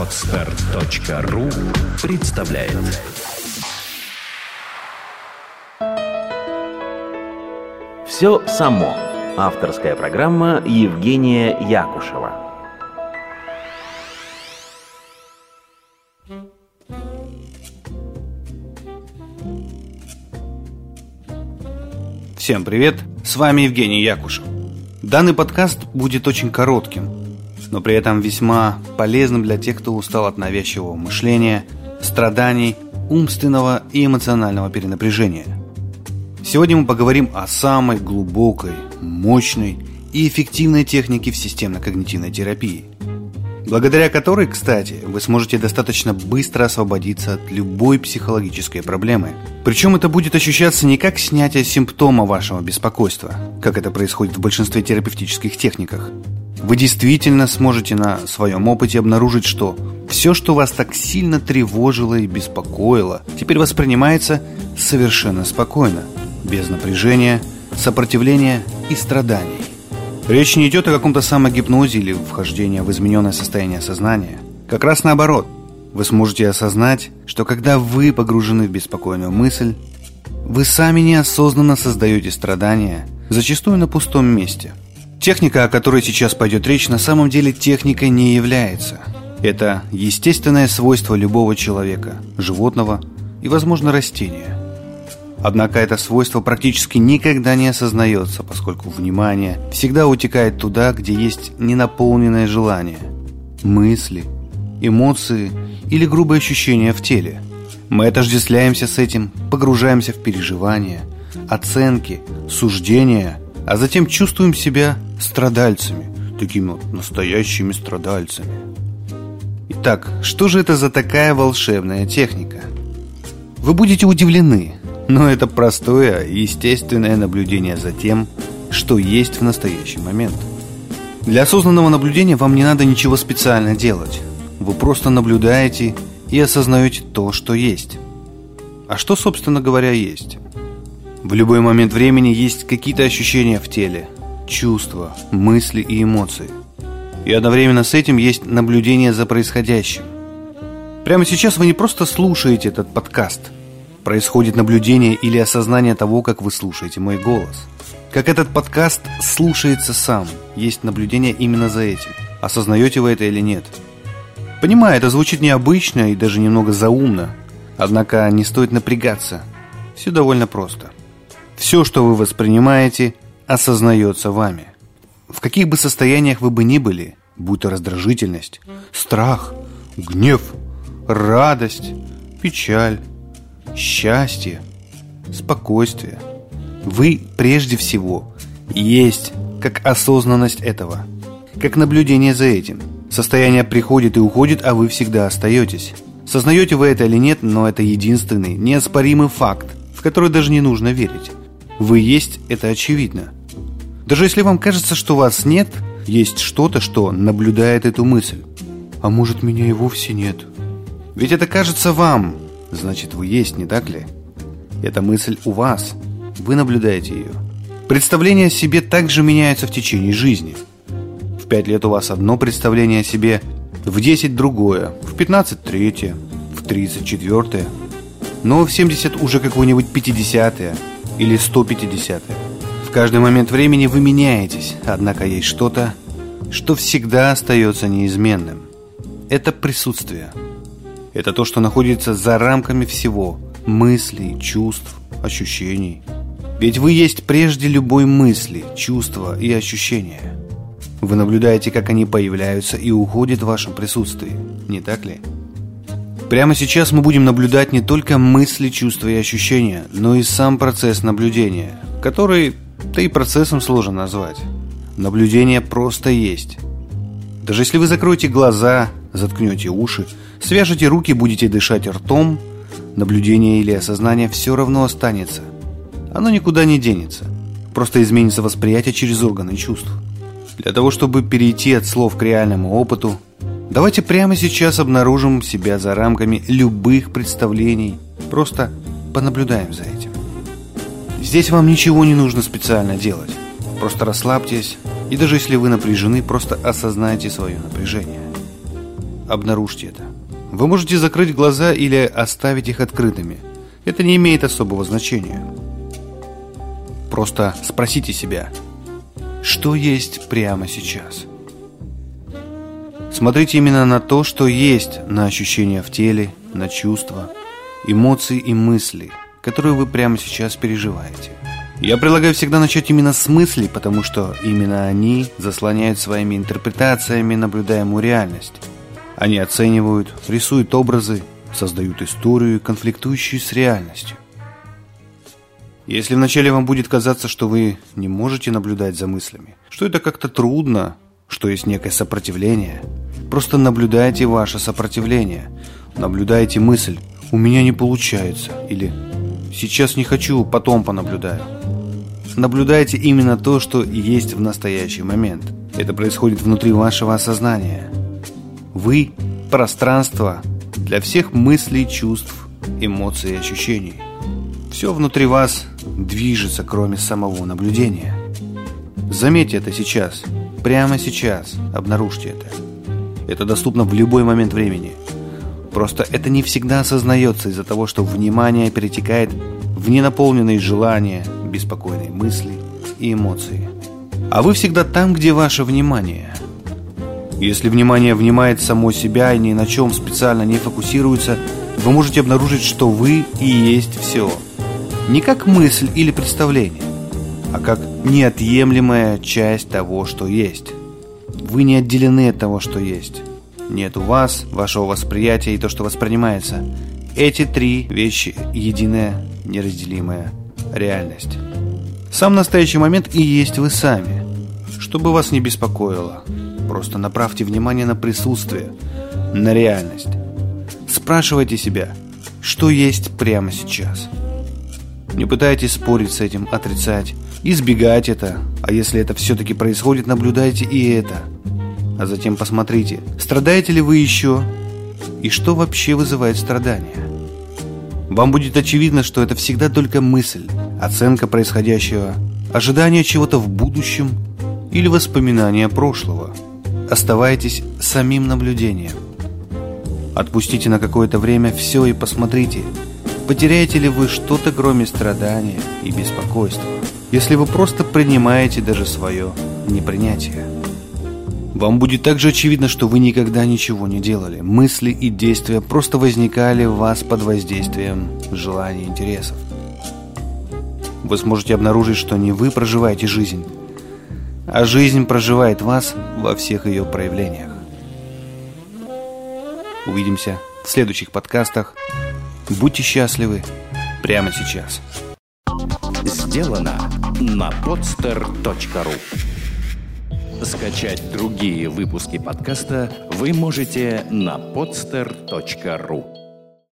Отстар.ру представляет Все само. Авторская программа Евгения Якушева. Всем привет, с вами Евгений Якушев. Данный подкаст будет очень коротким, но при этом весьма полезным для тех, кто устал от навязчивого мышления, страданий, умственного и эмоционального перенапряжения. Сегодня мы поговорим о самой глубокой, мощной и эффективной технике в системно-когнитивной терапии – благодаря которой, кстати, вы сможете достаточно быстро освободиться от любой психологической проблемы. Причем это будет ощущаться не как снятие симптома вашего беспокойства, как это происходит в большинстве терапевтических техниках. Вы действительно сможете на своем опыте обнаружить, что все, что вас так сильно тревожило и беспокоило, теперь воспринимается совершенно спокойно, без напряжения, сопротивления и страданий. Речь не идет о каком-то самогипнозе или вхождении в измененное состояние сознания. Как раз наоборот. Вы сможете осознать, что когда вы погружены в беспокойную мысль, вы сами неосознанно создаете страдания, зачастую на пустом месте. Техника, о которой сейчас пойдет речь, на самом деле техникой не является. Это естественное свойство любого человека, животного и, возможно, растения. Однако это свойство практически никогда не осознается, поскольку внимание всегда утекает туда, где есть ненаполненное желание, мысли, эмоции или грубые ощущения в теле. Мы отождествляемся с этим, погружаемся в переживания, оценки, суждения, а затем чувствуем себя страдальцами, такими вот настоящими страдальцами. Итак, что же это за такая волшебная техника? Вы будете удивлены, но это простое, естественное наблюдение за тем, что есть в настоящий момент. Для осознанного наблюдения вам не надо ничего специально делать. Вы просто наблюдаете и осознаете то, что есть. А что, собственно говоря, есть? В любой момент времени есть какие-то ощущения в теле, чувства, мысли и эмоции. И одновременно с этим есть наблюдение за происходящим. Прямо сейчас вы не просто слушаете этот подкаст – происходит наблюдение или осознание того, как вы слушаете мой голос. Как этот подкаст слушается сам, есть наблюдение именно за этим. Осознаете вы это или нет? Понимаю, это звучит необычно и даже немного заумно, однако не стоит напрягаться. Все довольно просто. Все, что вы воспринимаете, осознается вами. В каких бы состояниях вы бы ни были, будь то раздражительность, страх, гнев, радость, печаль, счастье, спокойствие. Вы прежде всего есть как осознанность этого, как наблюдение за этим. Состояние приходит и уходит, а вы всегда остаетесь. Сознаете вы это или нет, но это единственный, неоспоримый факт, в который даже не нужно верить. Вы есть, это очевидно. Даже если вам кажется, что вас нет, есть что-то, что наблюдает эту мысль. А может, меня и вовсе нет? Ведь это кажется вам, Значит, вы есть, не так ли? Эта мысль у вас. Вы наблюдаете ее. Представления о себе также меняются в течение жизни. В 5 лет у вас одно представление о себе, в 10 другое, в 15 третье, в 30 четвертое, но в 70 уже какое-нибудь 50 или 150 -е. В каждый момент времени вы меняетесь, однако есть что-то, что всегда остается неизменным. Это присутствие – это то, что находится за рамками всего – мыслей, чувств, ощущений. Ведь вы есть прежде любой мысли, чувства и ощущения. Вы наблюдаете, как они появляются и уходят в вашем присутствии, не так ли? Прямо сейчас мы будем наблюдать не только мысли, чувства и ощущения, но и сам процесс наблюдения, который, да и процессом сложно назвать. Наблюдение просто есть. Даже если вы закроете глаза, заткнете уши – Свяжете руки, будете дышать ртом, наблюдение или осознание все равно останется. Оно никуда не денется. Просто изменится восприятие через органы чувств. Для того, чтобы перейти от слов к реальному опыту, давайте прямо сейчас обнаружим себя за рамками любых представлений. Просто понаблюдаем за этим. Здесь вам ничего не нужно специально делать. Просто расслабьтесь, и даже если вы напряжены, просто осознайте свое напряжение. обнаружьте это. Вы можете закрыть глаза или оставить их открытыми. Это не имеет особого значения. Просто спросите себя, что есть прямо сейчас. Смотрите именно на то, что есть, на ощущения в теле, на чувства, эмоции и мысли, которые вы прямо сейчас переживаете. Я предлагаю всегда начать именно с мыслей, потому что именно они заслоняют своими интерпретациями наблюдаемую реальность. Они оценивают, рисуют образы, создают историю, конфликтующую с реальностью. Если вначале вам будет казаться, что вы не можете наблюдать за мыслями, что это как-то трудно, что есть некое сопротивление, просто наблюдайте ваше сопротивление, наблюдайте мысль «у меня не получается» или «сейчас не хочу, потом понаблюдаю». Наблюдайте именно то, что есть в настоящий момент. Это происходит внутри вашего осознания. Вы – пространство для всех мыслей, чувств, эмоций и ощущений. Все внутри вас движется, кроме самого наблюдения. Заметьте это сейчас, прямо сейчас, обнаружьте это. Это доступно в любой момент времени. Просто это не всегда осознается из-за того, что внимание перетекает в ненаполненные желания, беспокойные мысли и эмоции. А вы всегда там, где ваше внимание. Если внимание внимает само себя и ни на чем специально не фокусируется, вы можете обнаружить, что вы и есть все – не как мысль или представление, а как неотъемлемая часть того, что есть. Вы не отделены от того, что есть. Нет у вас, вашего восприятия и то, что воспринимается. Эти три вещи – единая, неразделимая реальность. Сам настоящий момент и есть вы сами. Чтобы вас не беспокоило, просто направьте внимание на присутствие, на реальность. Спрашивайте себя, что есть прямо сейчас – не пытайтесь спорить с этим, отрицать, избегать это. А если это все-таки происходит, наблюдайте и это. А затем посмотрите, страдаете ли вы еще и что вообще вызывает страдания. Вам будет очевидно, что это всегда только мысль, оценка происходящего, ожидание чего-то в будущем или воспоминания прошлого. Оставайтесь самим наблюдением. Отпустите на какое-то время все и посмотрите – Потеряете ли вы что-то, кроме страдания и беспокойства, если вы просто принимаете даже свое непринятие? Вам будет также очевидно, что вы никогда ничего не делали. Мысли и действия просто возникали в вас под воздействием желаний и интересов. Вы сможете обнаружить, что не вы проживаете жизнь, а жизнь проживает вас во всех ее проявлениях. Увидимся в следующих подкастах. Будьте счастливы прямо сейчас. Сделано на podster.ru Скачать другие выпуски подкаста вы можете на podster.ru